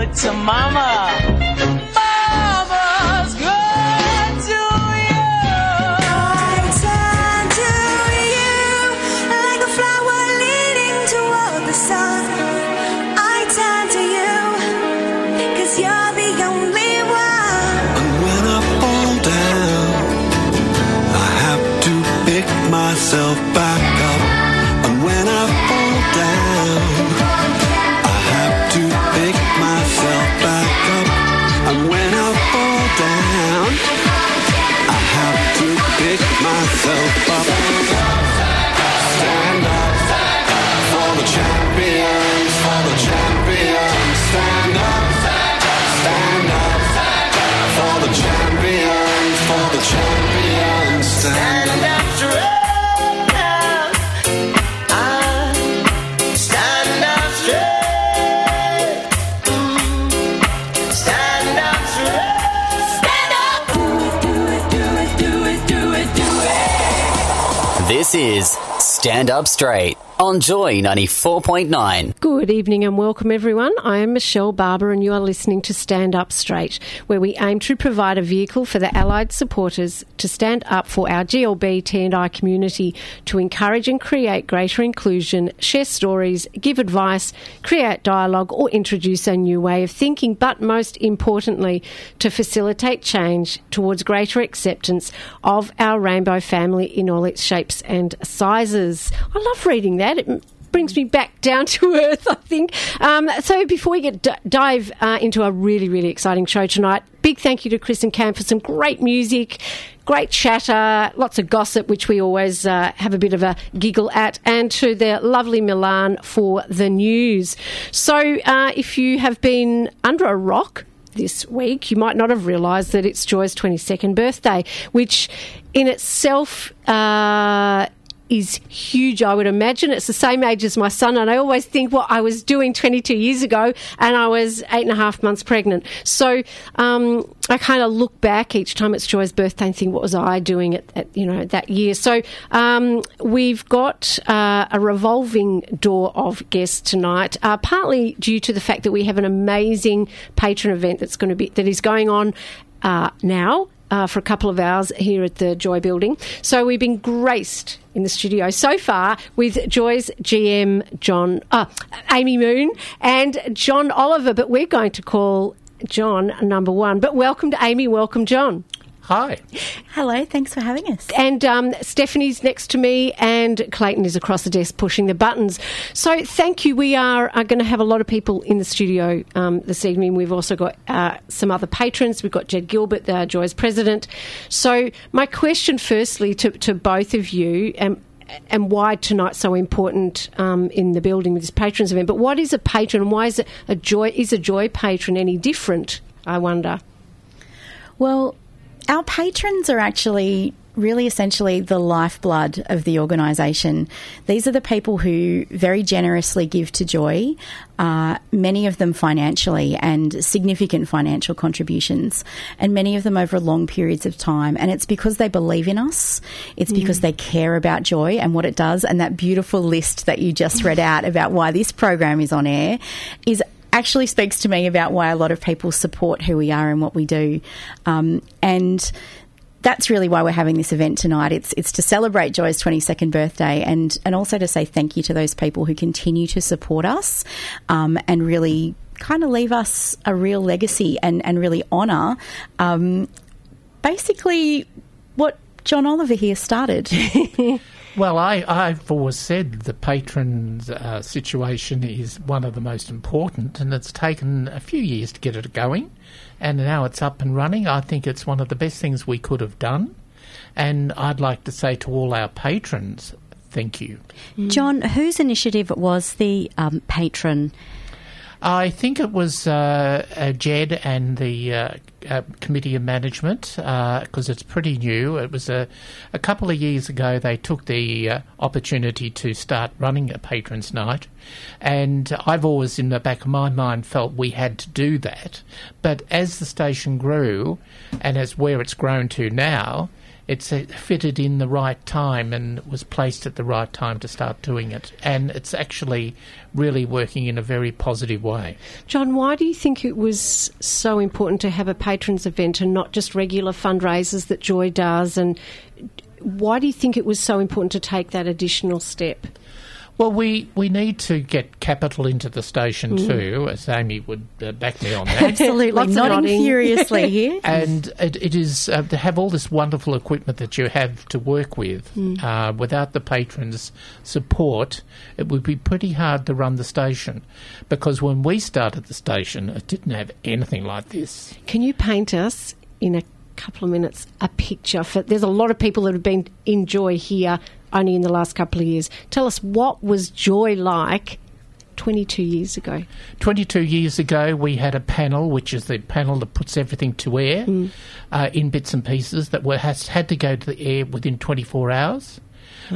Good to mama, This is Stand Up Straight on Joy 94.9. Good evening and welcome, everyone. I am Michelle Barber, and you are listening to Stand Up Straight, where we aim to provide a vehicle for the allied supporters to stand up for our GLB T&I community to encourage and create greater inclusion, share stories, give advice, create dialogue, or introduce a new way of thinking, but most importantly, to facilitate change towards greater acceptance of our rainbow family in all its shapes and sizes. I love reading that. It brings me back down to earth, I think. Um, so before we get d- dive uh, into a really, really exciting show tonight, big thank you to Chris and Cam for some great music, great chatter, lots of gossip, which we always uh, have a bit of a giggle at, and to the lovely Milan for the news. So uh, if you have been under a rock, this week, you might not have realised that it's Joy's 22nd birthday, which in itself uh, is huge, I would imagine. It's the same age as my son, and I always think what I was doing 22 years ago, and I was eight and a half months pregnant. So um, I kind of look back each time it's Joy's birthday and think, what was I doing at, at you know that year? So um, we've got uh, a revolving door of guests tonight, uh, partly due to the fact that we have an amazing patron event that's going to be that is going on uh, now uh, for a couple of hours here at the Joy Building. So we've been graced in the studio so far with Joy's GM John, uh, Amy Moon, and John Oliver. But we're going to call John number one. But welcome to Amy. Welcome, John. Hi. Hello, thanks for having us. And um, Stephanie's next to me, and Clayton is across the desk pushing the buttons. So, thank you. We are, are going to have a lot of people in the studio um, this evening. We've also got uh, some other patrons. We've got Jed Gilbert, uh, Joy's president. So, my question, firstly, to, to both of you, um, and why tonight's so important um, in the building with this patrons event. But what is a patron, why is it a joy? Is a joy patron any different? I wonder. Well, our patrons are actually really essentially the lifeblood of the organisation. These are the people who very generously give to Joy, uh, many of them financially and significant financial contributions, and many of them over long periods of time. And it's because they believe in us, it's because they care about Joy and what it does, and that beautiful list that you just read out about why this program is on air is actually speaks to me about why a lot of people support who we are and what we do. Um, and that's really why we're having this event tonight. It's it's to celebrate Joy's 22nd birthday and and also to say thank you to those people who continue to support us um, and really kind of leave us a real legacy and and really honour um, basically what John Oliver here started. Well, I, I've always said the patron's uh, situation is one of the most important, and it's taken a few years to get it going, and now it's up and running. I think it's one of the best things we could have done. And I'd like to say to all our patrons, thank you. John, whose initiative was the um, patron? I think it was uh, uh, Jed and the uh, uh, Committee of Management because it's pretty new. It was a, a couple of years ago they took the uh, opportunity to start running a Patrons Night, and I've always in the back of my mind felt we had to do that. But as the station grew, and as where it's grown to now, it's fitted in the right time and was placed at the right time to start doing it. And it's actually really working in a very positive way. John, why do you think it was so important to have a patrons event and not just regular fundraisers that Joy does? And why do you think it was so important to take that additional step? Well, we, we need to get capital into the station too, as Amy would uh, back me on that. Absolutely, Lots of nodding nodding. furiously here. and it, it is uh, to have all this wonderful equipment that you have to work with. Uh, without the patrons' support, it would be pretty hard to run the station. Because when we started the station, it didn't have anything like this. Can you paint us in a couple of minutes a picture? For there's a lot of people that have been in Joy here only in the last couple of years. Tell us what was Joy like 22 years ago. 22 years ago, we had a panel, which is the panel that puts everything to air uh, in bits and pieces, that were, has had to go to the air within 24 hours.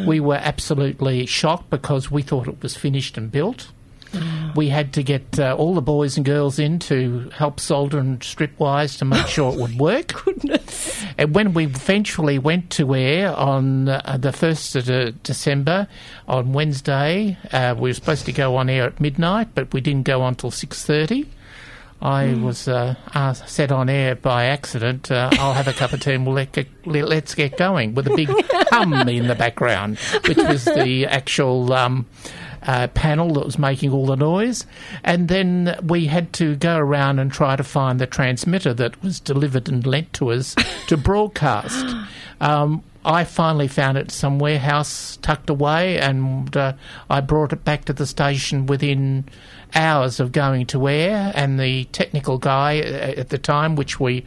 We were absolutely shocked because we thought it was finished and built. We had to get uh, all the boys and girls in to help solder and strip wires to make sure it would work. Goodness. And when we eventually went to air on uh, the 1st of uh, December, on Wednesday, uh, we were supposed to go on air at midnight, but we didn't go on till 6.30. I was uh, asked, said on air by accident, uh, I'll have a cup of tea and we'll let get, let, let's get going, with a big hum in the background, which was the actual um, uh, panel that was making all the noise. And then we had to go around and try to find the transmitter that was delivered and lent to us to broadcast. Um, I finally found it some warehouse tucked away, and uh, I brought it back to the station within hours of going to air. And the technical guy uh, at the time, which we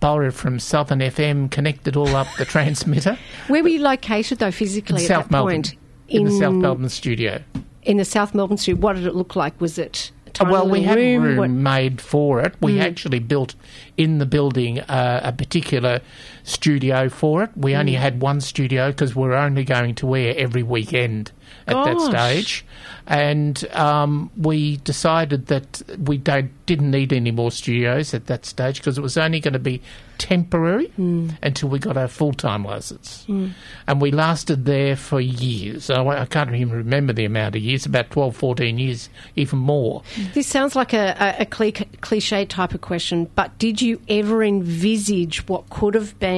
borrowed from Southern FM, connected all up the transmitter Where were you located though physically in at South that Melbourne. point? In, the South Melbourne studio. In the South Melbourne studio. What did it look like? Was it well, we had room? room made for it. We actually built in the building uh, a particular studio for it. We only hmm. had one studio because we were only going to air every weekend at that stage. And um, we decided that we don't, didn't need any more studios at that stage because it was only going to be temporary hmm. until we got our full time license. Hmm. And we lasted there for years. I, I can't even remember the amount of years, about 12, 14 years, even more. This sounds like a, a, a cliche type of question, but did you ever envisage what could have been,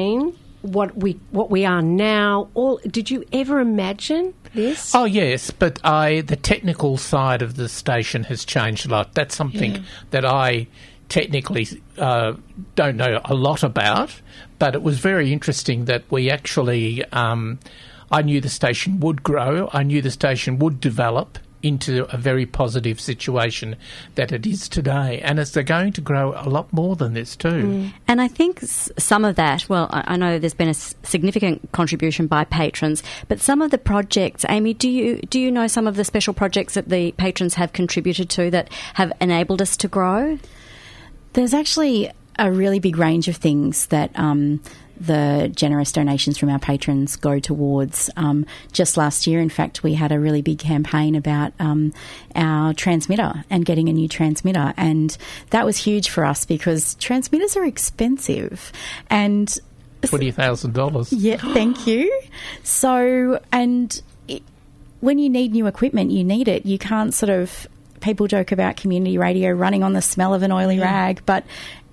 what we what we are now? All did you ever imagine this? Oh yes, but I the technical side of the station has changed a lot. That's something that I technically uh, don't know a lot about, but it was very interesting that we actually. Um, I knew the station would grow. I knew the station would develop into a very positive situation that it is today, and it's going to grow a lot more than this too. And I think some of that, well, I I know there's been a significant contribution by patrons, but some of the projects, Amy, do you do you know some of the special projects that the patrons have contributed to that have enabled us to grow? There's actually a really big range of things that um, the generous donations from our patrons go towards. Um, just last year, in fact, we had a really big campaign about um, our transmitter and getting a new transmitter, and that was huge for us because transmitters are expensive, and Twenty thousand dollars. yeah, thank you. So, and it, when you need new equipment, you need it. You can't sort of. People joke about community radio running on the smell of an oily rag, but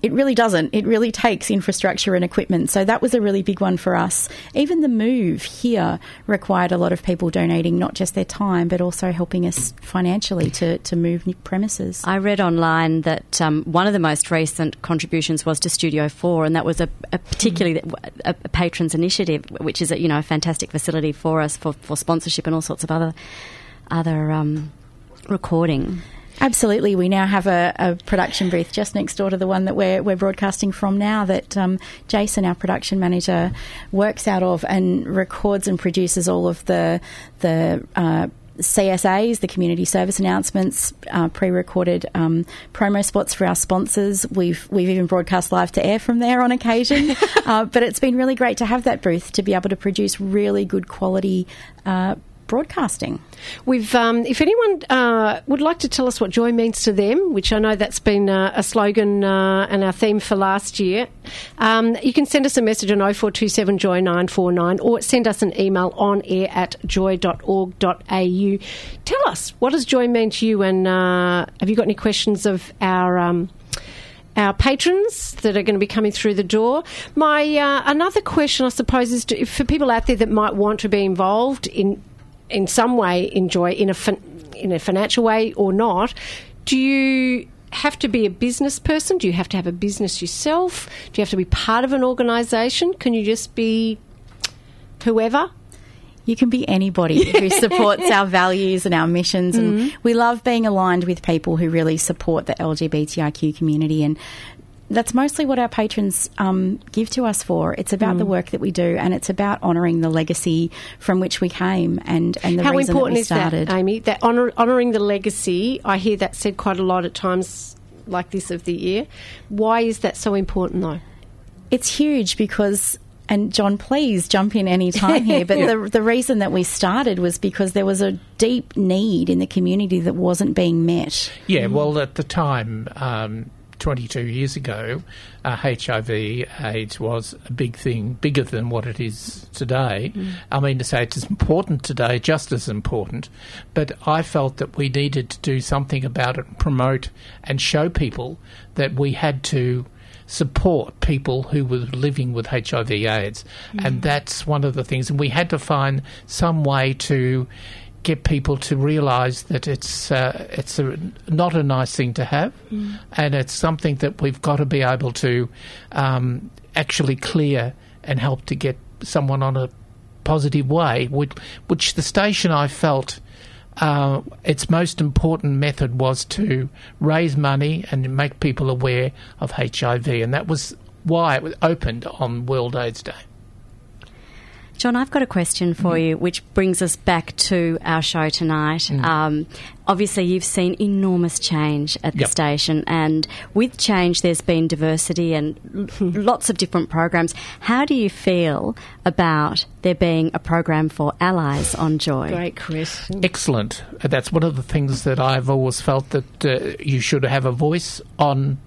it really doesn't. It really takes infrastructure and equipment. So that was a really big one for us. Even the move here required a lot of people donating not just their time, but also helping us financially to, to move new premises. I read online that um, one of the most recent contributions was to Studio Four, and that was a, a particularly a, a patrons initiative, which is a, you know a fantastic facility for us for, for sponsorship and all sorts of other other um, recording. Absolutely. We now have a, a production booth just next door to the one that we're, we're broadcasting from now that um, Jason, our production manager, works out of and records and produces all of the, the uh, CSAs, the community service announcements, uh, pre-recorded um, promo spots for our sponsors. We've we've even broadcast live to air from there on occasion. uh, but it's been really great to have that booth to be able to produce really good quality. Uh, broadcasting. We've, um, if anyone uh, would like to tell us what joy means to them, which I know that's been uh, a slogan uh, and our theme for last year, um, you can send us a message on 0427 Joy 949 or send us an email on air at joy.org.au. Tell us, what does joy mean to you? And uh, have you got any questions of our. Um, our patrons that are going to be coming through the door. My uh, another question, I suppose, is to, for people out there that might want to be involved in in some way enjoy in a fin- in a financial way or not. Do you have to be a business person? Do you have to have a business yourself? Do you have to be part of an organisation? Can you just be whoever? You can be anybody who supports our values and our missions. And mm-hmm. we love being aligned with people who really support the LGBTIQ community. And that's mostly what our patrons um, give to us for. It's about the work that we do, and it's about honouring the legacy from which we came and, and the How reason important that we is started. that, Amy? That honour, honouring the legacy. I hear that said quite a lot at times like this of the year. Why is that so important, though? It's huge because, and John, please jump in any time here. But the the reason that we started was because there was a deep need in the community that wasn't being met. Yeah, well, at the time, um, 22 years ago, uh, HIV AIDS was a big thing, bigger than what it is today. I mean to say it's important today, just as important, but I felt that we needed to do something about it, promote and show people that we had to support people who were living with HIV AIDS. And that's one of the things. And we had to find some way to get people to realise that it's uh, it's a, not a nice thing to have, and it's something that we've got to be able to um, actually clear and help to get someone on a positive way, which, which the station I felt. Uh, its most important method was to raise money and make people aware of HIV, and that was why it was opened on World AIDS Day. John, I've got a question for you, which brings us back to our show tonight. Um, obviously, you've seen enormous change at the Yep. station, and with change, there's been diversity and lots of different programs. How do you feel about there being a program for allies on Joy? Great, Chris. excellent. That's one of the things that I've always felt that uh, you should have a voice on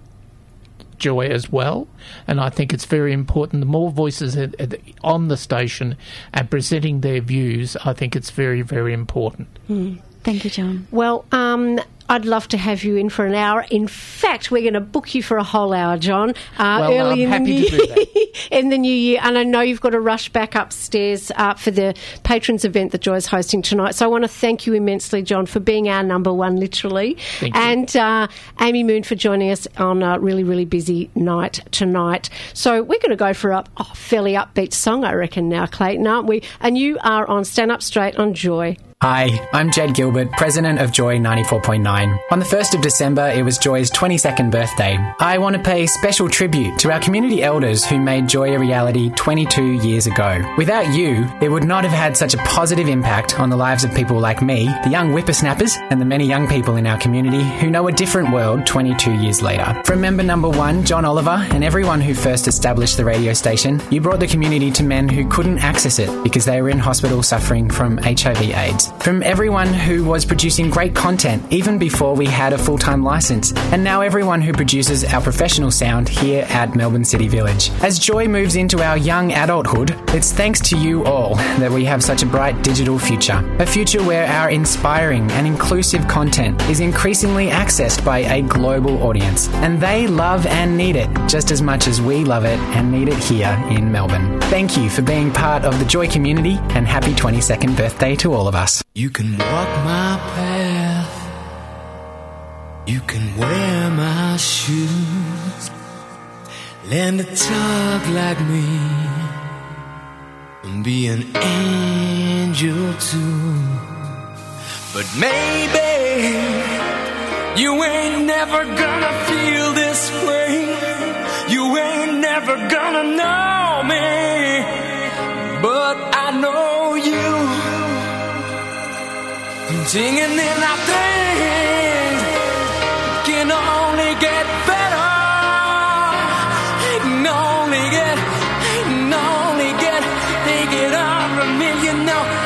Joy as well, and I think it's very important. The more voices at- at- on the station and presenting their views, I think it's very, very important. Thank you, John. Well, um, I'd love to have you in for an hour. In fact, we're going to book you for a whole hour, John. Uh, Well, early I'm in the new to do that. in the new year, and I know you've got to rush back upstairs uh, for the patrons event that Joy's hosting tonight. So I want to thank you immensely, John, for being our number one, literally, Thank you. and uh, Amy Moon for joining us on a really, really busy night tonight. So we're going to go for a oh, fairly upbeat song, I reckon, now, Clayton, aren't we? And you are on Stand Up Straight on Joy. Hi, I'm Jed Gilbert, president of Joy 94.9. On the 1st of December, it was Joy's 22nd birthday. I want to pay special tribute to our community elders who made Joy a reality 22 years ago. Without you, it would not have had such a positive impact on the lives of people like me, the young whippersnappers, and the many young people in our community who know a different world 22 years later. From member number one, John Oliver, and everyone who first established the radio station, you brought the community to men who couldn't access it because they were in hospital suffering from HIV AIDS. From everyone who was producing great content even before we had a full time license, and now everyone who produces our professional sound here at Melbourne City Village. As Joy moves into our young adulthood, it's thanks to you all that we have such a bright digital future. A future where our inspiring and inclusive content is increasingly accessed by a global audience, and they love and need it just as much as we love it and need it here in Melbourne. Thank you for being part of the Joy community, and happy 22nd birthday to all of us. You can walk my path. You can wear my shoes. Learn to talk like me. And be an angel too. But maybe You ain't never gonna feel this way. You ain't never gonna know me. But I know you. Singing in our things can only get better. Can only get, can only get, take it from me. You know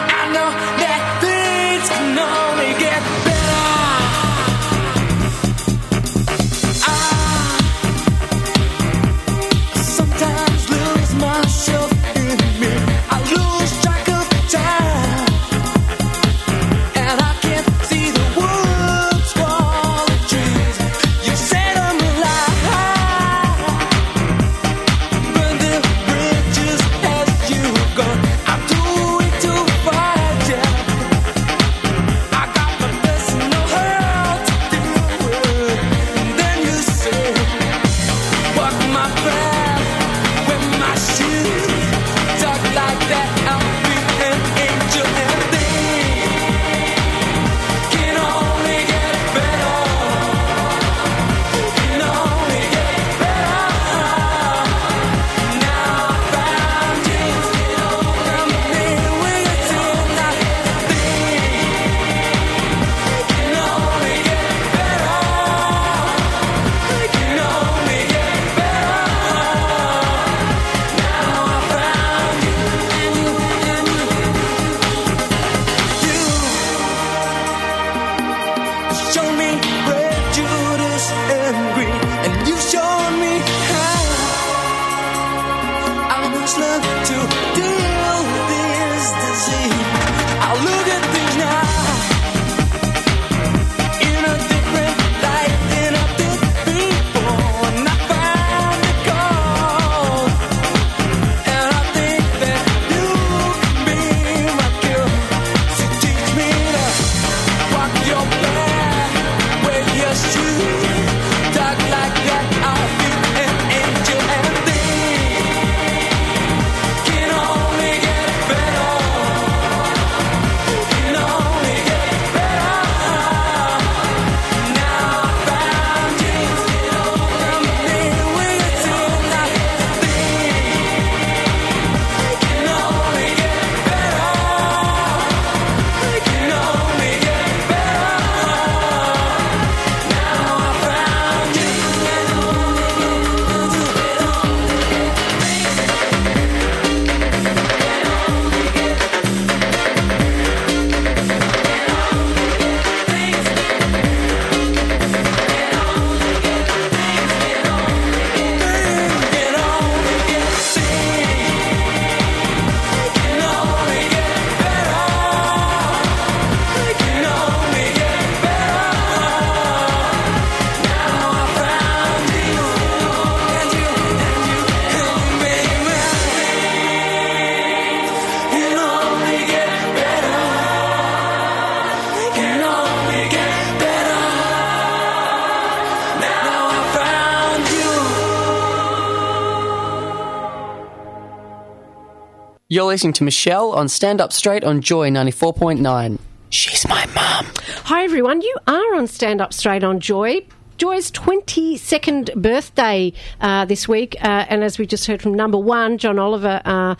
listening to Michelle on Stand Up Straight on Joy 94.9. She's my mum. Hi, everyone. You are on Stand Up Straight on Joy. Joy's 22nd birthday uh, this week, uh, and as we just heard from number one, John Oliver, uh,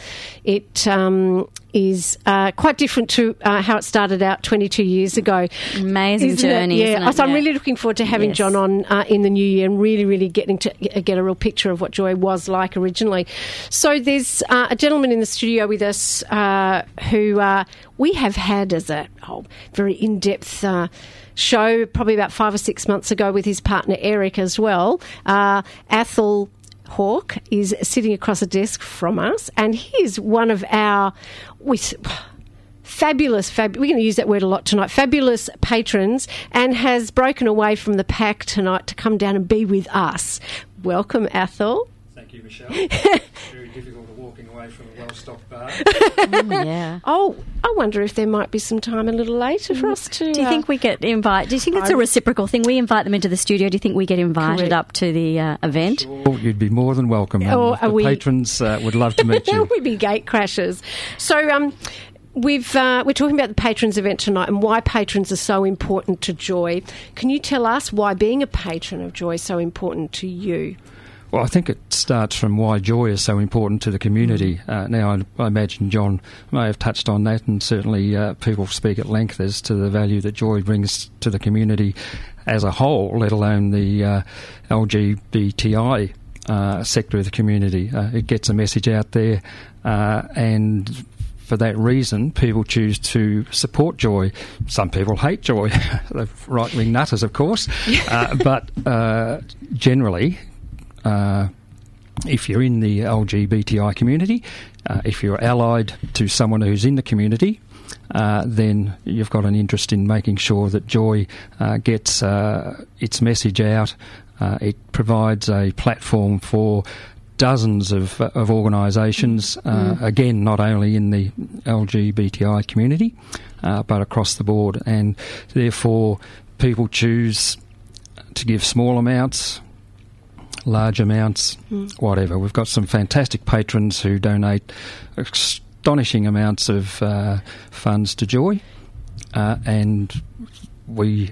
it um, is uh, quite different to uh, how it started out 22 years ago. Amazing Isn't it? journey, Yeah, isn't it? so I'm Yeah. really looking forward to having Yes. John on uh, in the new year and really, really getting to get a real picture of what Joy was like originally. So there's uh, a gentleman in the studio with us uh, who uh, we have had as a oh, very in-depth. Uh, Show probably about five or six months ago with his partner Eric as well. Uh, Athol Hawke is sitting across a desk from us, and he is one of our with fabulous, fab- we're going to use that word a lot tonight, fabulous patrons, and has broken away from the pack tonight to come down and be with us. Welcome, Athol. Thank you, Michelle. Very difficult away from a well-stocked bar. yeah. Oh, I wonder if there might be some time a little later for us to. Do you uh, think we get invite? Do you think it's a I'm- reciprocal thing? We invite them into the studio. Do you think we get invited Correct. up to the uh, event? Oh, you'd be more than welcome. and Or are the we- patrons uh, would love to meet you. We'd be gate crashers. So, um, We've, uh, we're talking about the patrons event tonight and why patrons are so important to Joy. Can you tell us why being a patron of Joy is so important to you? Well, I think it starts from why joy is so important to the community. Uh, now, I, I imagine John may have touched on that, and certainly uh, people speak at length as to the value that joy brings to the community as a whole, let alone the uh, LGBTI uh, sector of the community. Uh, it gets a message out there, uh, and for that reason, people choose to support Joy. Some people hate Joy, the right wing nutters, of course, uh, but uh, generally, uh, if you're in the LGBTI community, uh, if you're allied to someone who's in the community, uh, then you've got an interest in making sure that Joy uh, gets uh, its message out. Uh, it provides a platform for dozens of, of organisations, uh, Mm. again, not only in the LGBTI community, uh, but across the board. And therefore, people choose to give small amounts, large amounts, Mm. whatever. We've got some fantastic patrons who donate astonishing amounts of uh, funds to Joy, uh, and we,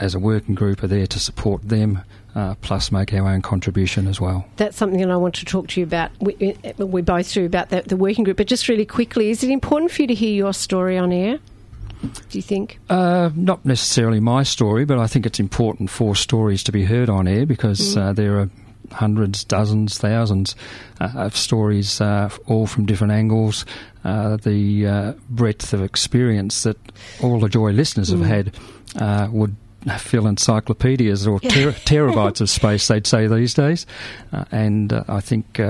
as a working group, are there to support them. Uh, plus, make our own contribution as well. That's something that I want to talk to you about. We, we both do about the, the working group, but just really quickly, is it important for you to hear your story on air? Do you think? Uh, not necessarily my story, but I think it's important for stories to be heard on air because Mm. uh, there are hundreds, dozens, thousands uh, of stories, uh, all from different angles. Uh, the uh, breadth of experience that all the Joy listeners Mm. have had uh, would fill encyclopedias or ter- terabytes of space, they'd say these days. Uh, and uh, I think.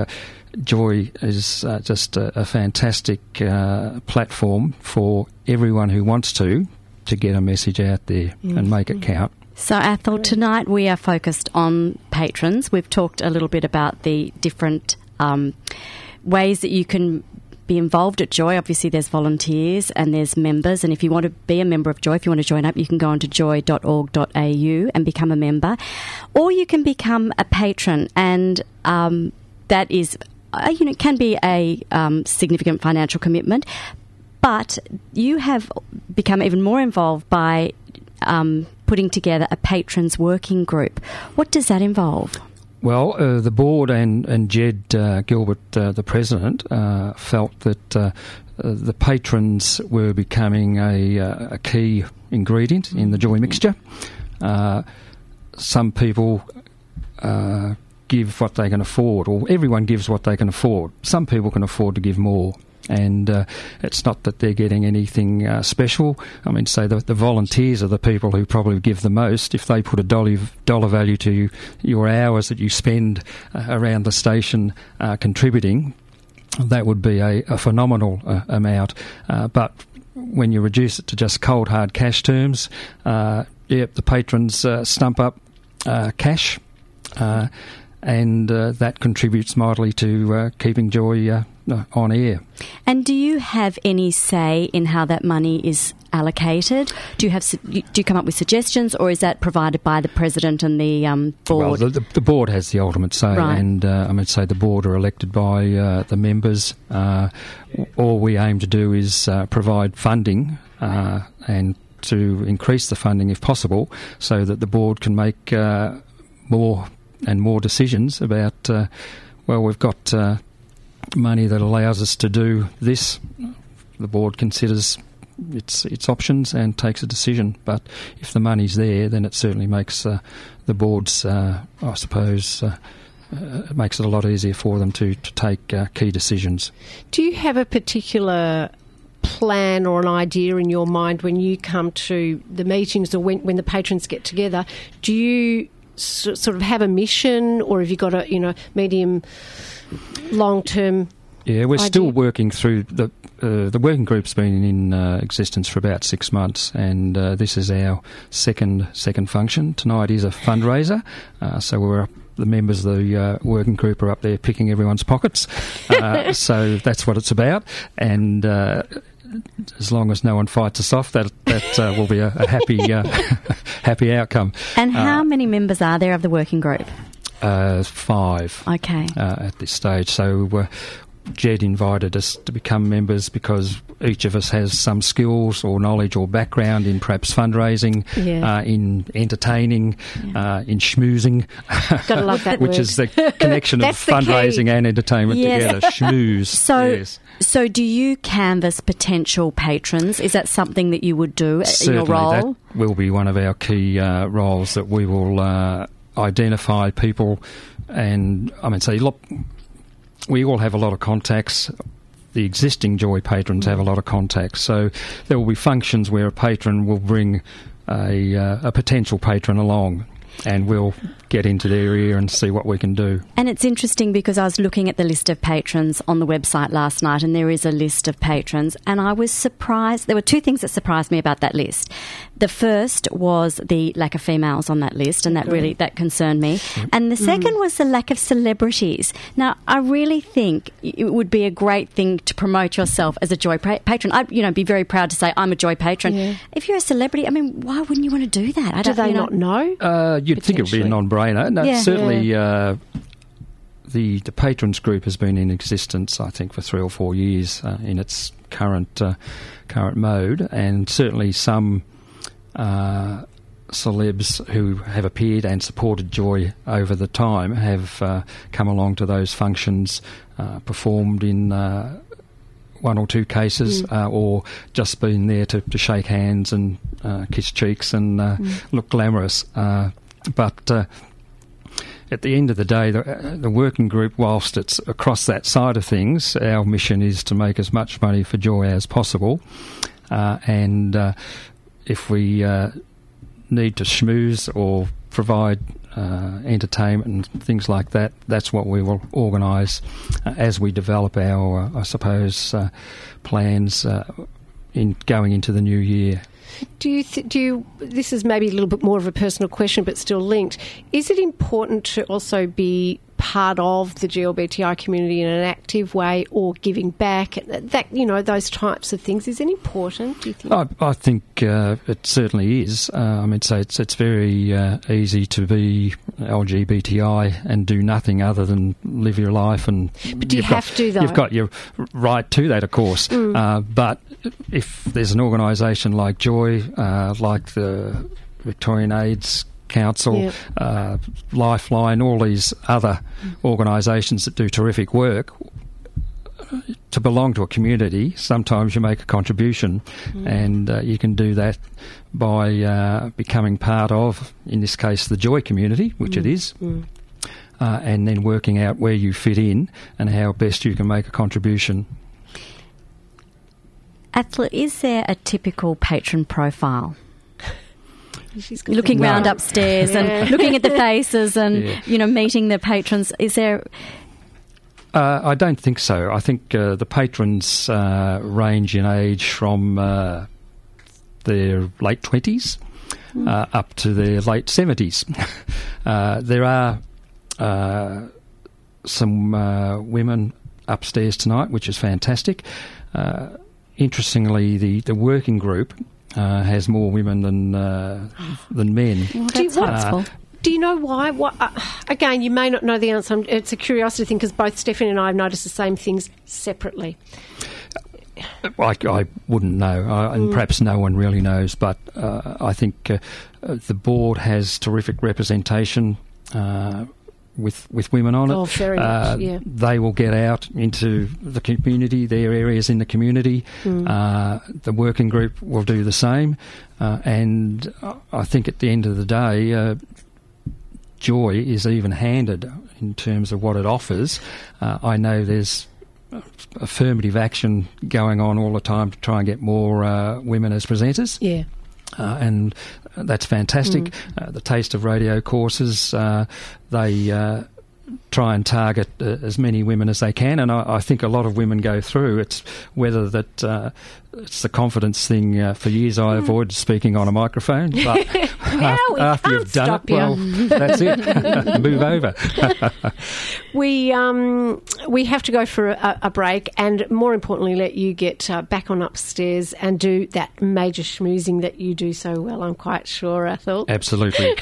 Joy is uh, just a, a fantastic uh, platform for everyone who wants to to get a message out there and make it count. So, Athol, tonight we are focused on patrons. We've talked a little bit about the different um, ways that you can be involved at Joy. Obviously, there's volunteers and there's members. And if you want to be a member of Joy, if you want to join up, you can go onto joy.org.au and become a member. Or you can become a patron. And um, that is, uh, you know, can be a um, significant financial commitment. But you have become even more involved by um, putting together a patrons working group. What does that involve? Well, uh, the board and, and Jed uh, Gilbert, uh, the president, uh, felt that uh, uh, the patrons were becoming a, uh, a key ingredient in the joy mixture. Uh, some people uh, give what they can afford, or everyone gives what they can afford. Some people can afford to give more. And uh, it's not that they're getting anything uh, special. I mean, say the, the volunteers are the people who probably give the most. If they put a dollar, dollar value to your hours that you spend uh, around the station uh, contributing, that would be a, a phenomenal uh, amount. Uh, but when you reduce it to just cold hard cash terms, yep, the patrons stump up cash, uh, and uh, that contributes mightily to uh, keeping joy uh, uh, on air. And do you have any say in how that money is allocated? Do you have do you come up with suggestions, or is that provided by the president and the um, board? Well, the, the, board has the ultimate say, Right. and uh, I would say the board are elected by uh, the members. Uh, all we aim to do is uh, provide funding uh, and to increase the funding if possible, so that the board can make uh, more and more decisions about. Uh, well, we've got uh, money that allows us to do this. The board considers its its options and takes a decision. But if the money's there, then it certainly makes uh, the boards, uh, I suppose, uh, uh, it makes it a lot easier for them to to take key decisions. Do you have a particular plan or an idea in your mind when you come to the meetings or when, when the patrons get together? Do you sort of have a mission, or have you got a you know medium, long term? Yeah, we're idea? still working through the uh, the working group's been in uh, existence for about six months, and uh, this is our second second function. Tonight is a fundraiser, uh, so we're up, the members of the uh, working group are up there picking everyone's pockets. Uh, so that's what it's about, and. Uh, as long as no one fights us off, that that uh, will be a, a happy uh, happy outcome. and how many members are there of the working group? Uh, five. Okay. Uh, at this stage, so uh, Jed invited us to become members because each of us has some skills or knowledge or background in perhaps fundraising, Yeah. uh, in entertaining, uh, in schmoozing. Gotta love that Which word. is the connection of fundraising and entertainment Yes. together. Schmooze. So, yes. so do you canvass potential patrons? Is that something that you would do in your role? that will be one of our key uh, roles that we will uh, identify people and I mean, say, look, we all have a lot of contacts. The existing Joy patrons have a lot of contacts, so there will be functions where a patron will bring a, uh, a potential patron along, and we'll get into their ear and see what we can do. And it's interesting because I was looking at the list of patrons on the website last night, and there is a list of patrons, and I was surprised. There were two things that surprised me about that list. The first was the lack of females on that list, and that really that concerned me. And the second was the lack of celebrities. Now, I really think it would be a great thing to promote yourself as a Joy pa- patron. I'd you know be very proud to say I'm a Joy patron. Yeah. If you're a celebrity, I mean, why wouldn't you want to do that? I Do don't, they you know, not know? Uh, you'd think it would be a Potentially. Non-brainer. No, Yeah. certainly. Uh, the the patrons group has been in existence, I think, for three or four years uh, in its current uh, current mode, and certainly some uh, celebs who have appeared and supported Joy over the time have uh, come along to those functions, uh, performed in. Uh, one or two cases, uh, or just been there to, to shake hands and uh, kiss cheeks and uh, look glamorous. But uh, at the end of the day, the, uh, the working group, whilst it's across that side of things, our mission is to make as much money for Joy as possible. Uh, and uh, if we uh, need to schmooze or provide uh, entertainment and things like that, that's what we will organise uh, as we develop our, I suppose, plans in going into the new year. Do you th- do you? This is maybe a little bit more of a personal question, but still linked. Is it important to also be part of the GLBTI community in an active way, or giving back? That you know those types of things. Is it important? Do you think? I, I think uh, it certainly is. Uh, I mean, so it's it's very uh, easy to be LGBTI and do nothing other than live your life. And But do you you've got- have to, though? You've got your right to that, of course. Mm. Uh, but if there's an organisation like Joy, uh, like the Victorian AIDS Council, Yep. uh, Lifeline, all these other organisations that do terrific work, to belong to a community, sometimes you make a contribution, and uh, you can do that by uh, becoming part of, in this case, the Joy community, which it is, uh, and then working out where you fit in and how best you can make a contribution. Athol, is there a typical patron profile? She's looking the- round upstairs Yeah. and looking at the faces and Yeah. you know meeting the patrons. Is there? Uh, I don't think so. I think uh, the patrons uh, range in age from uh, their late 20s uh, up to their late 70s. uh, there are uh, some uh, women upstairs tonight, which is fantastic. Uh, interestingly, the, the working group uh, has more women than uh, than men. Do you, what- do you know why? What, uh, again, you may not know the answer. It's a curiosity thing because both Stephanie and I have noticed the same things separately. I, I wouldn't know, uh, and Mm. perhaps no one really knows. But uh, I think uh, uh, the board has terrific representation uh, with with women on it. Oh, very much, Uh, yeah. They will get out into the community, their areas in the community. Mm. Uh, the working group will do the same, uh, and I think at the end of the day. Uh, Joy is even handed in terms of what it offers. Uh, I know there's affirmative action going on all the time to try and get more uh, women as presenters. Yeah. Uh, and that's fantastic. Mm. Uh, the Taste of Radio courses, uh, they uh, try and target uh, as many women as they can, and I, I think a lot of women go through. It's whether that uh, it's the confidence thing. Uh, for years, I avoided speaking on a microphone, but After you've done it, you. well, that's it. Move over. We um, we have to go for a, a break, and more importantly, let you get uh, back on upstairs and do that major schmoozing that you do so well. I'm quite sure, Ethel. Absolutely.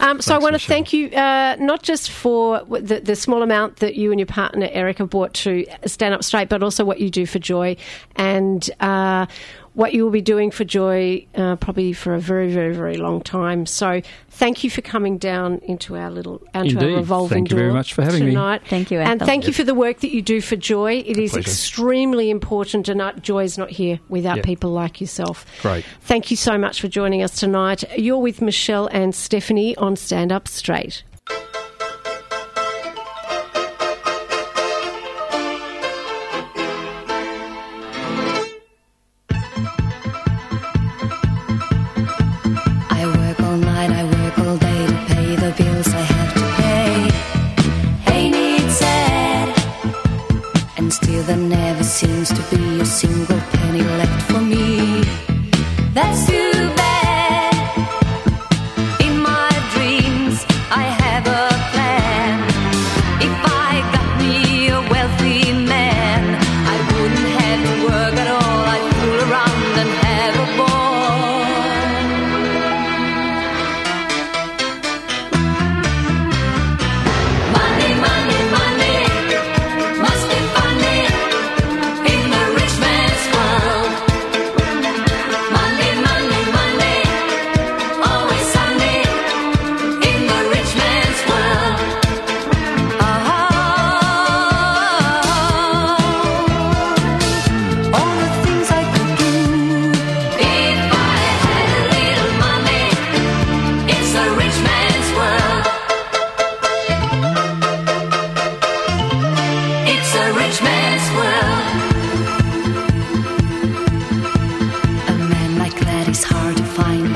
Um, so I want to thank you uh, not just for the, the small amount that you and your partner Eric have brought to Stand Up Straight, but also what you do for Joy and uh, what you will be doing for Joy uh, probably for a very, very, very long time. So thank you for coming down into our little into our revolving Thank you very door much for having me. tonight. Thank you, and Ethel. thank you for the work that you do for Joy. It is pleasure. extremely important, and uh, Joy is not here without Yep. people like yourself. Great. Thank you so much for joining us tonight. You're with Michelle and Stephanie on Stand Up Straight.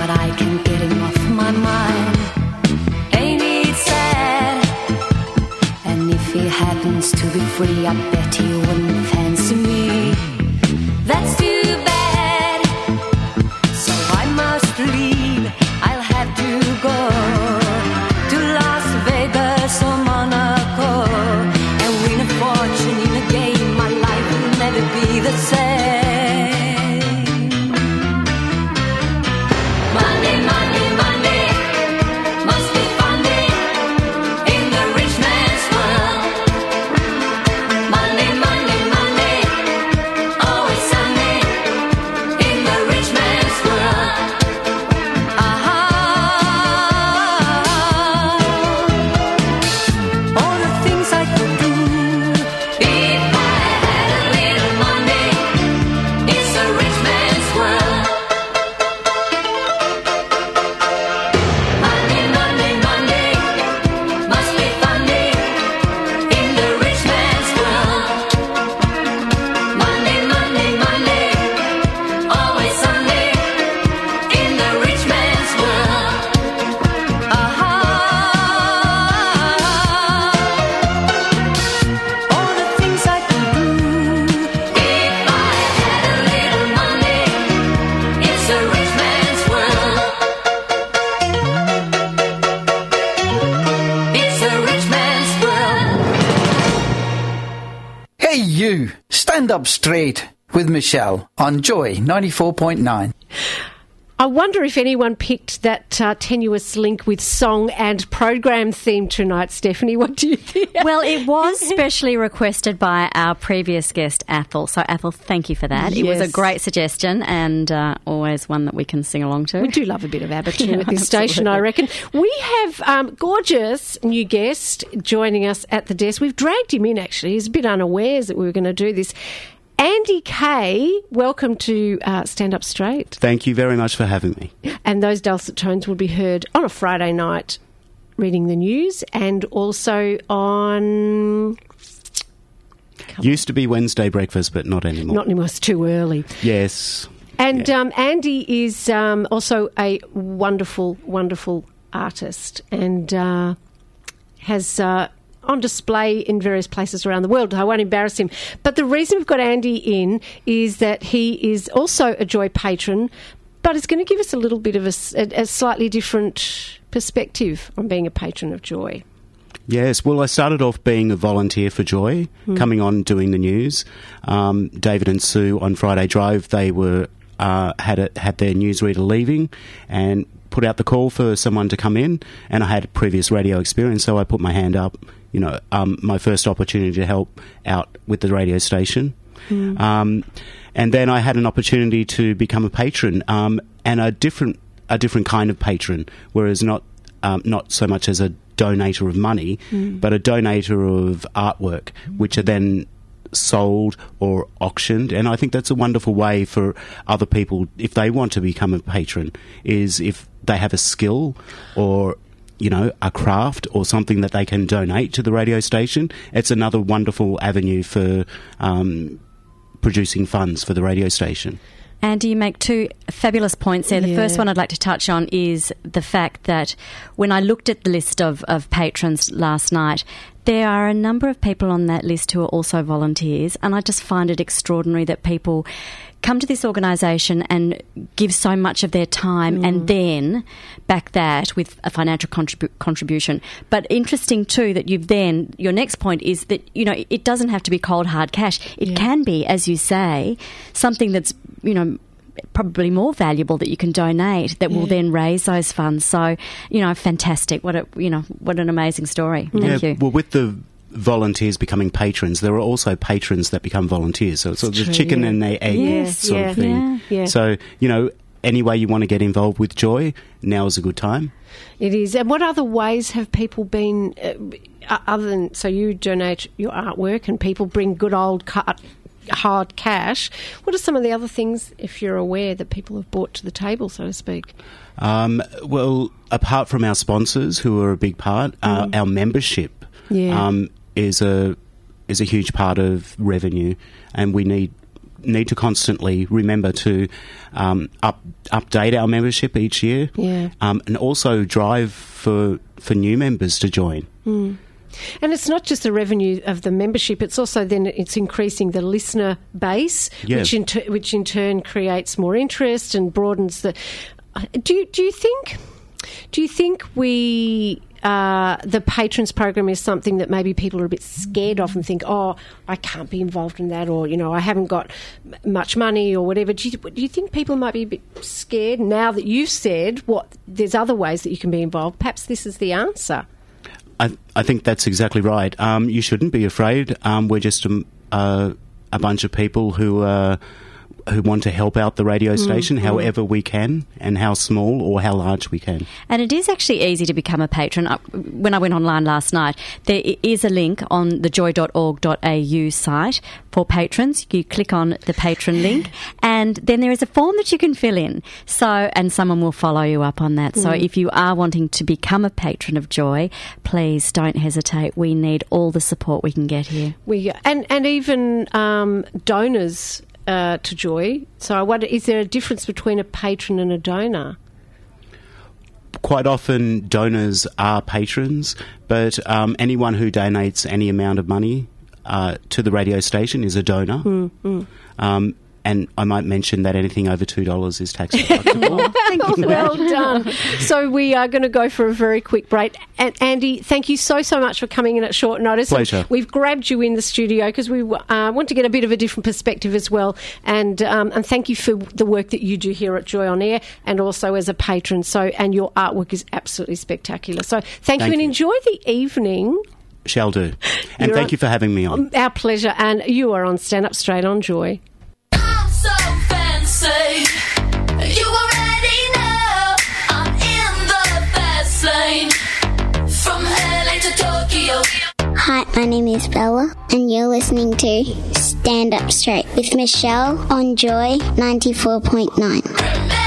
But I can get him off my mind. Ain't it sad? And if he happens to be free, I bet he you! Stand up straight with Michelle on Joy 94.9. I wonder if anyone picked that uh, tenuous link with song and program theme tonight, Stephanie. What do you think? Well, it was specially requested by our previous guest, Athol. So, Athol, thank you for that. It was a great suggestion and uh, always one that we can sing along to. We do love a bit of ABBA Yeah, at this station, I reckon. We have um, gorgeous new guest joining us at the desk. We've dragged him in actually. He's a bit unawares that we were going to do this. Andy Kay, welcome to uh, Stand Up Straight. Thank you very much for having me. And those dulcet tones will be heard on a Friday night reading the news and also on. Used to be Wednesday breakfast, but not anymore. Not anymore, it's too early. yes. And um, Andy is um, also a wonderful, wonderful artist and uh, has uh, on display in various places around the world. I won't embarrass him. But the reason we've got Andy in is that he is also a Joy patron. but it's going to give us a little bit of a slightly different perspective on being a patron of Joy. Yes, well, I started off being a volunteer for Joy, Mm. coming on doing the news. Um, David and Sue on Friday Drive, they were uh, had a, had their newsreader leaving and put out the call for someone to come in. And I had previous radio experience, so I put my hand up. You know, um, my first opportunity to help out with the radio station. Mm. Um, and then I had an opportunity to become a patron, um, and a different a different kind of patron, whereas not um, not so much as a donator of money, Mm. but a donator of artwork, which are then sold or auctioned. And I think that's a wonderful way for other people, if they want to become a patron, is if they have a skill or you know, a craft or something that they can donate to the radio station. It's another wonderful avenue for um, producing funds for the radio station. Andy, you make two fabulous points there. The Yeah. first one I'd like to touch on is the fact that when I looked at the list of, of patrons last night, there are a number of people on that list who are also volunteers, and I just find it extraordinary that people come to this organisation and give so much of their time and mm. then back that with a financial contribu- contribution. But interesting too that you've then, your next point is that, you know, it doesn't have to be cold hard cash. It can be, as you say, something that's, you know, probably more valuable that you can donate that will Yeah. then raise those funds. So, you know, fantastic. What a, you know, what an amazing story. Thank yeah, you. well, with the volunteers becoming patrons, there are also patrons that become volunteers. So it's sort of the chicken yeah. and the egg Yes, sort yeah. of thing. Yeah, yeah. So, you know, any way you want to get involved with Joy, now is a good time. It is. And what other ways have people been, uh, other than, so you donate your artwork and people bring good old cut, hard cash. What are some of the other things, if you're aware, that people have brought to the table, so to speak? Um, well, apart from our sponsors, who are a big part, uh, Mm. our membership Yeah. um, is a is a huge part of revenue, and we need need to constantly remember to um, up, update our membership each year, Yeah. um, and also drive for for new members to join. Mm. And it's not just the revenue of the membership; it's also then it's increasing the listener base, Yeah. which in tur which in turn creates more interest and broadens the. uh, Do you, do you think? Do you think we uh, the patrons program is something that maybe people are a bit scared of and think, oh, I can't be involved in that, or you know, I haven't got m- much money or whatever. Do you, do you think people might be a bit scared now that you've said what? There's other ways that you can be involved. Perhaps this is the answer. I, I think that's exactly right. Um, you shouldn't be afraid. Um, we're just a, uh, a bunch of people who uh, who want to help out the radio Mm, station mm. however we can, and how small or how large we can. And it is actually easy to become a patron. When I went online last night, there is a link on the joy.org.au site for patrons. You click on the patron link, and then there is a form that you can fill in. So, and someone will follow you up on that. So, Mm. if you are wanting to become a patron of Joy, please don't hesitate. We need all the support we can get here. We and and even um, donors uh, to Joy. So I wonder, is there a difference between a patron and a donor? Quite often, donors are patrons, but um, anyone who donates any amount of money uh, to the radio station is a donor. Mm, mm. Um, and I might mention that anything over two dollars is tax deductible. Thank you. well done. So we are going to go for a very quick break. And Andy, thank you so so much for coming in at short notice. And Pleasure. We've grabbed you in the studio because we uh, want to get a bit of a different perspective as well. And um, and thank you for the work that you do here at Joy on Air and also as a patron. So and your artwork is absolutely spectacular. So thank, you and you. enjoy the evening. Shall do. And You're thank on- you for having me on. Our pleasure. And you are on Stand Up Straight on Joy. So. You already know I'm in the fast lane. From LA to Tokyo. Hi, my name is Bella, and you're listening to Stand Up Straight with Michelle on Joy 94.9.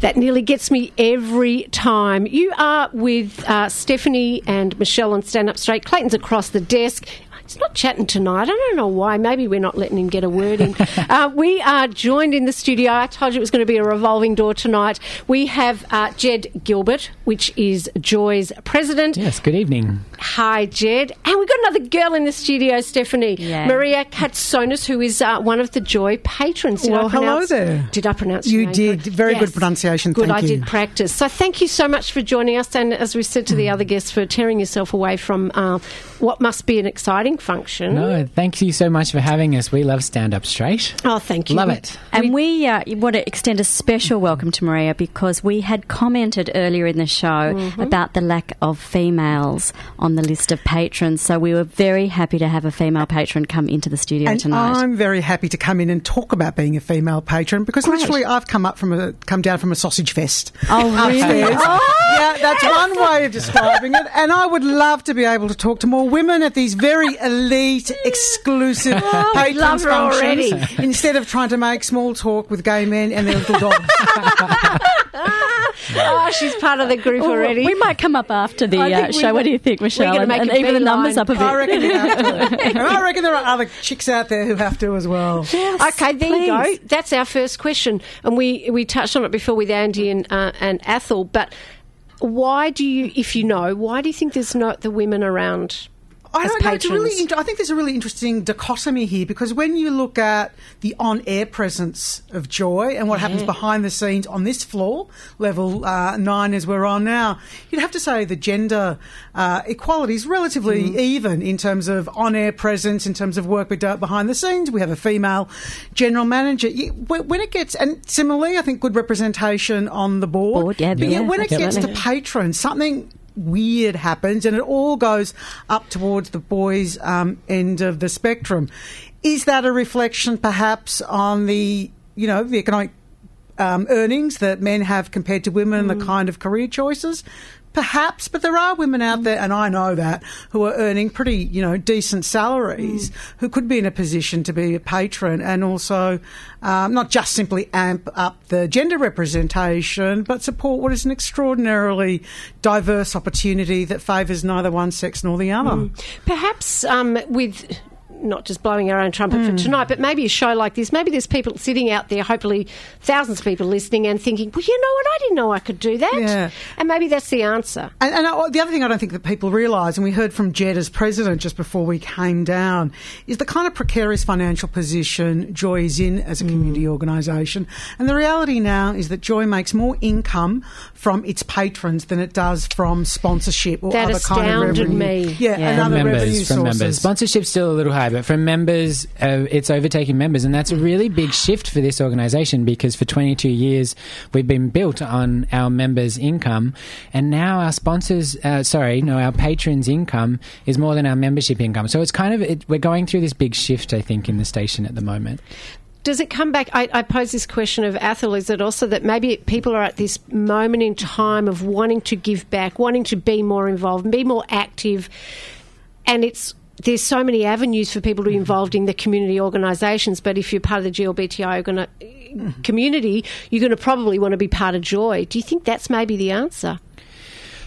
That nearly gets me every time. You are with uh, Stephanie and Michelle on Stand Up Straight. Clayton's across the desk. He's not chatting tonight. I don't know why. Maybe we're not letting him get a word in. uh, we are joined in the studio. I told you it was going to be a revolving door tonight. We have uh, Jed Gilbert, which is Joy's president. Yes, good evening. Hi, Jed. And we've got another girl in the studio, Stephanie. Yeah. Maria Katsonis, who is uh, one of the Joy patrons. Did I Well, hello pronounce- there. Did I pronounce You your name did. correct? Very good pronunciation. Good, Thank I you. did practice. So thank you so much for joining us, and as we said to the other guests, for tearing yourself away from uh, what must be an exciting function. No, thank you so much for having us. We love Stand Up Straight. Oh, thank you. Love it. And we uh, want to extend a special welcome to Maria because we had commented earlier in the show Mm-hmm. about the lack of females on the list of patrons. So we were very happy to have a female patron come into the studio And tonight. I'm very happy to come in and talk about being a female patron because Great. literally I've come up from a come down from a sausage fest. Oh, really? Oh. Yeah, that's one way of describing it. And I would love to be able to talk to more women at these very elite, exclusive Oh, we patrons love her functions already. instead of trying to make small talk with gay men and their little dogs. oh, she's part of the group Oh, already. We might come up after the uh, show. might- What do you think, Michelle? we're Michelle? gonna And, make and a even the numbers beeline. up a bit. I reckon you have to. And I reckon there are other chicks out there who have to as well. okay, there you go. That's our first question, and we we touched on it before with Andy and uh, and Athol. But why do you, if you know, why do you think there's not the women around? I don't know. It's really. Inter- I think there's a really interesting dichotomy here because when you look at the on-air presence of Joy and what happens behind the scenes on this floor, level uh, nine, as we're on now, you'd have to say the gender uh, equality is relatively Mm. even in terms of on-air presence, in terms of work we do behind the scenes. We have a female general manager. When it gets, and similarly, I think good representation on the board. yeah, but yeah, yeah, when it gets to patrons, something weird happens and it all goes up towards the boys' um, end of the spectrum. Is that a reflection perhaps on the, you know, the economic um, earnings that men have compared to women and the kind of career choices? Perhaps, but there are women out there, and I know that, who are earning pretty, you know, decent salaries, who could be in a position to be a patron and also um, not just simply amp up the gender representation, but support what is an extraordinarily diverse opportunity that favours neither one sex nor the other. Mm. Perhaps um, with not just blowing our own trumpet Mm. for tonight, but maybe a show like this, maybe there's people sitting out there, hopefully thousands of people listening and thinking, well, you know what, I didn't know I could do that. Yeah. And maybe that's the answer. And, and I, the other thing I don't think that people realise, and we heard from Jed as president just before we came down, is the kind of precarious financial position Joy is in as a community organisation. And the reality now is that Joy makes more income from its patrons than it does from sponsorship or That other kind of astounded revenue. me. Yeah, and from other revenue members, from sources. members. Sponsorship's still a little high, but from members, uh, it's overtaking members, and that's a really big shift for this organisation because for 22 years we've been built on our members' income, and now our sponsors, uh, sorry, no, our patrons' income is more than our membership income. So it's kind of it, we're going through this big shift, I think, in the station at the moment. Does it come back? I, I pose this question of Athol is it also that maybe people are at this moment in time of wanting to give back, wanting to be more involved, be more active, and it's there's so many avenues for people to be involved in the community organisations. But if you're part of the GLBTI organa- community, you're going to probably want to be part of Joy. Do you think that's maybe the answer?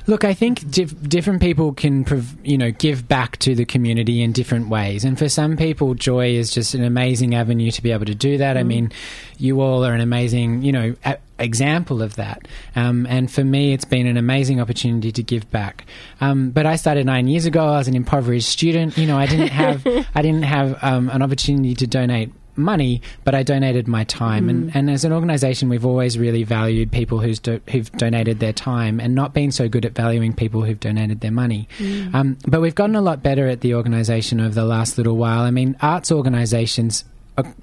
Look, I think dif- different people can, prov- you know, give back to the community in different ways, and for some people, joy is just an amazing avenue to be able to do that. I Mm. mean, you all are an amazing, you know, a- example of that. Um, and for me, it's been an amazing opportunity to give back. Um, but I started nine years ago. I was an impoverished student. You know, I didn't have, I didn't have um, an opportunity to donate money, but I donated my time. And, Mm. and as an organisation, we've always really valued people who's do, who've donated their time and not been so good at valuing people who've donated their money. Mm. Um, but we've gotten a lot better at the organisation over the last little while. I mean, arts organisations.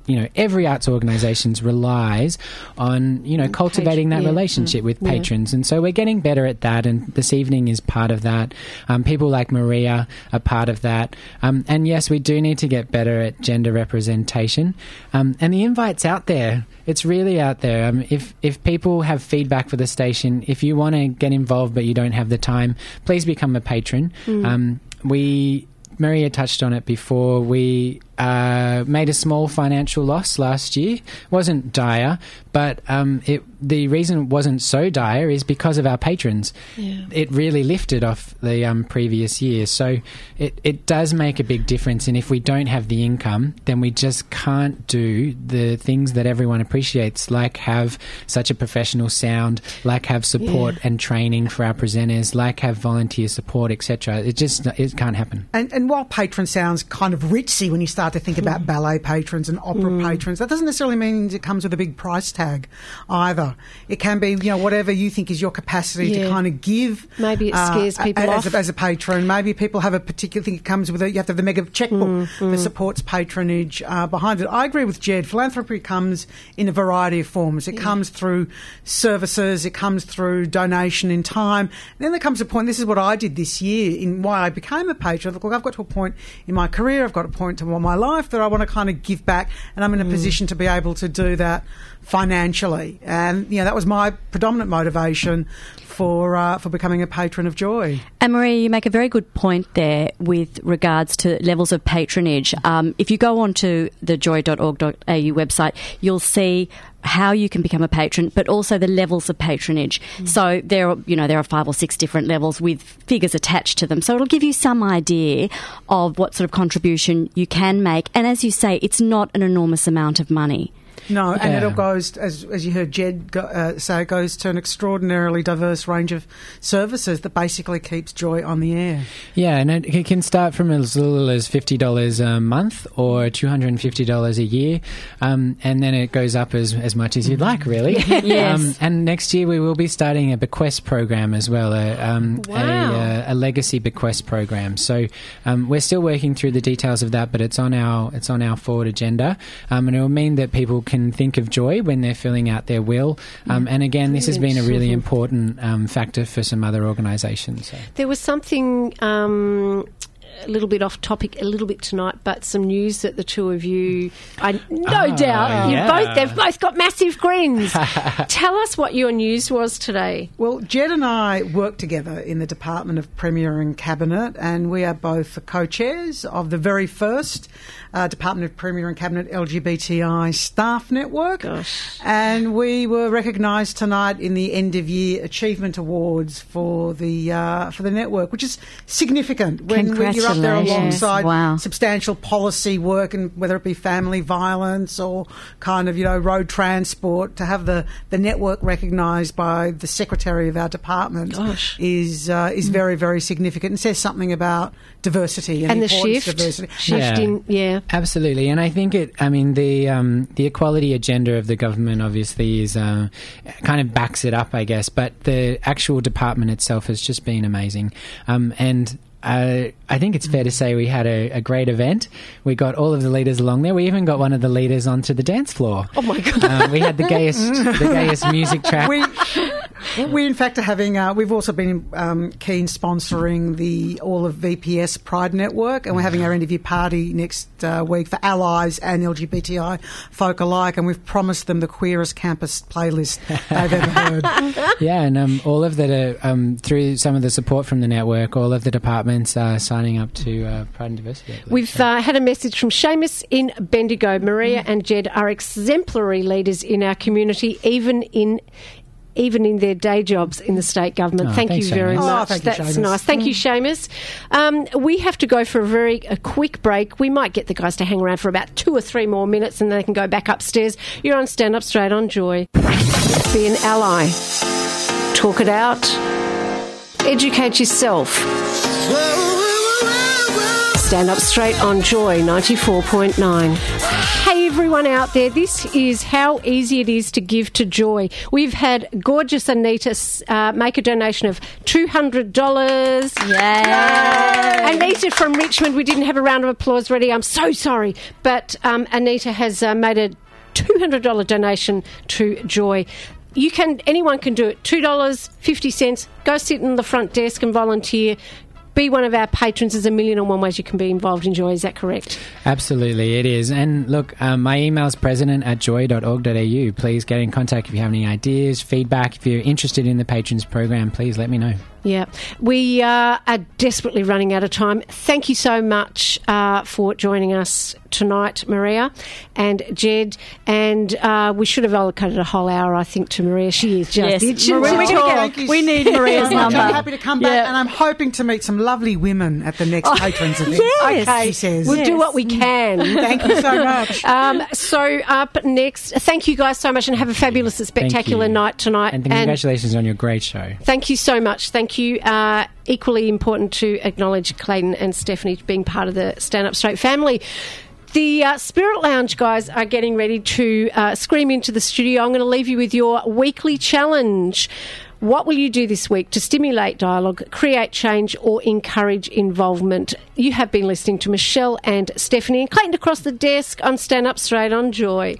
You know, every arts organisation relies on you know cultivating that yeah. relationship Mm. with Yeah. patrons, and so we're getting better at that. And this evening is part of that. Um, people like Maria are part of that. Um, and yes, we do need to get better at gender representation. Um, and the invite's out there. It's really out there. Um, if if people have feedback for the station, if you want to get involved but you don't have the time, please become a patron. Mm. Um, we Maria touched on it before. We uh, made a small financial loss last year. wasn't dire, but um, it, the reason it wasn't so dire is because of our patrons. Yeah. It really lifted off the um, previous year, so it, it does make a big difference. And if we don't have the income, then we just can't do the things that everyone appreciates, like have such a professional sound, like have support Yeah. and training for our presenters, like have volunteer support, etc. It just it can't happen. And, and while patron sounds kind of ritzy when you start to think about ballet patrons and opera Mm. patrons, that doesn't necessarily mean it comes with a big price tag either. It can be, you know, whatever you think is your capacity Yeah. to kind of give. uh, Maybe it scares people as, off. A, as a patron. Maybe people have a particular thing. It comes with It. you have to have the mega checkbook Mm, that supports patronage uh, behind it. I agree with Jed. Philanthropy comes in a variety of forms. It comes through services. It comes through donation in time. And then there comes a point. This is what I did this year in why I became a patron. Look, I've got to a point in my career. I've got a point to my life that I want to kind of give back, and I'm in a Mm. position to be able to do that financially. And you know that was my predominant motivation for uh, for becoming a patron of Joy. And Maria, you make a very good point there with regards to levels of patronage. Um, if you go onto the joy.org.au website, you'll see how you can become a patron, but also the levels of patronage. Mm. So there, are, you know, there are five or six different levels with figures attached to them. So it'll give you some idea of what sort of contribution you can make. And as you say, it's not an enormous amount of money. No, and it all goes, as, as you heard Jed go, uh, say, it goes to an extraordinarily diverse range of services that basically keeps Joy on the air. Yeah, and it, it can start from as little as fifty dollars a month or two hundred and fifty dollars a year, um, and then it goes up as as much as you'd like, really. Yes. Um, and next year we will be starting a bequest program as well, a, um, Wow. a, uh, a legacy bequest program. So um, we're still working through the details of that, but it's on our it's on our forward agenda, um, and it will mean that people can think of joy when they're filling out their will. Um, and again, this has been a really important um, factor for some other organisations. So. There was something um, a little bit off topic, a little bit tonight, but some news that the two of you, I no Ah, doubt—you both—they've both got massive grins. Tell us what your news was today. Well, Jed and I work together in the Department of Premier and Cabinet, and we are both the co chairs of the very first uh, Department of Premier and Cabinet LGBTI staff network. And we were recognised tonight in the end of year achievement awards for the uh, for the network, which is significant when, when you're up there Congratulations. alongside Wow. substantial policy work and whether it be family violence or kind of you know road transport to have the, the network recognised by the secretary of our department is uh, is very very significant and says something about diversity and, And the importance shift, diversity. shift in, yeah. Absolutely, and I think it. I mean, the um, the equality agenda of the government obviously is uh, kind of backs it up, I guess. But the actual department itself has just been amazing, um, and. Uh, I think it's fair to say we had a, a great event. We got all of the leaders along there. We even got one of the leaders onto the dance floor. Oh my god! Uh, we had the gayest, the gayest music track. We, we in fact are having. Uh, we've also been um, keen sponsoring the all of VPS Pride Network, and we're having our interview party next uh, week for allies and LGBTI folk alike, and we've promised them the queerest campus playlist they've ever heard. Yeah, and um, all of the uh, um, through some of the support from the network, all of the departments are signing up to uh, Pride and Diversity. I believe. We've uh, had a message from Seamus in Bendigo. Maria and Jed are exemplary leaders in our community, even in. Even in their day jobs in the state government. Oh, thank thanks, you very Seamus. Oh, much. thank you, That's Seamus. nice. Thank you, Seamus. Um, we have to go for a very a quick break. We might get the guys to hang around for about two or three more minutes and then they can go back upstairs. You're on Stand Up Straight on Joy. Be an ally. Talk it out. Educate yourself. Stand up straight on Joy 94.9. Hey everyone out there, this is how easy it is to give to Joy. We've had gorgeous Anita uh, make a donation of $200. Yay! Anita from Richmond, we didn't have a round of applause ready. I'm so sorry. But um, Anita has uh, made a $200 donation to Joy. You can, anyone can do it. $2.50. Go sit in the front desk and volunteer. Be one of our patrons. There's a million and one ways you can be involved in Joy. Is that correct? Absolutely, it is. And look, um, my email is president at joy.org.au. Please get in contact if you have any ideas, feedback. If you're interested in the patrons program, please let me know. Yeah, we uh, are desperately running out of time. Thank you so much uh, for joining us tonight, Maria and Jed. And uh, we should have allocated a whole hour, I think, to Maria. She is just. Yes, she- Maria, we're gonna get- We need so Maria's much. number. I'm happy to come back, Yeah. and I'm hoping to meet some lovely women at the next Oh, patrons event. yes. Okay, She says. we'll do what we can. Thank you so much. Um, so up next, thank you guys so much, and have a fabulous, and spectacular night tonight. And congratulations on your great show. Thank you so much. Thank you. Uh, equally important to acknowledge Clayton and Stephanie being part of the Stand Up Straight family. The uh, Spirit Lounge guys are getting ready to uh, scream into the studio. I'm going to leave you with your weekly challenge. What will you do this week to stimulate dialogue, create change, or encourage involvement? You have been listening to Michelle and Stephanie and Clayton across the desk on Stand Up Straight on Joy.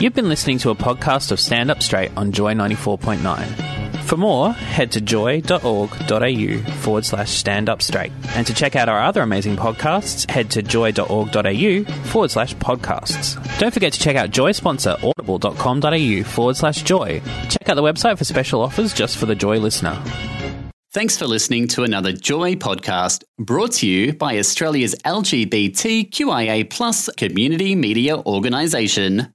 You've been listening to a podcast of Stand Up Straight on Joy 94.9. For more, head to joy.org.au forward slash stand up straight. And to check out our other amazing podcasts, head to joy.org.au forward slash podcasts. Don't forget to check out Joy sponsor audible.com.au forward slash joy. Check out the website for special offers just for the Joy listener. Thanks for listening to another Joy podcast brought to you by Australia's LGBTQIA plus community media organisation,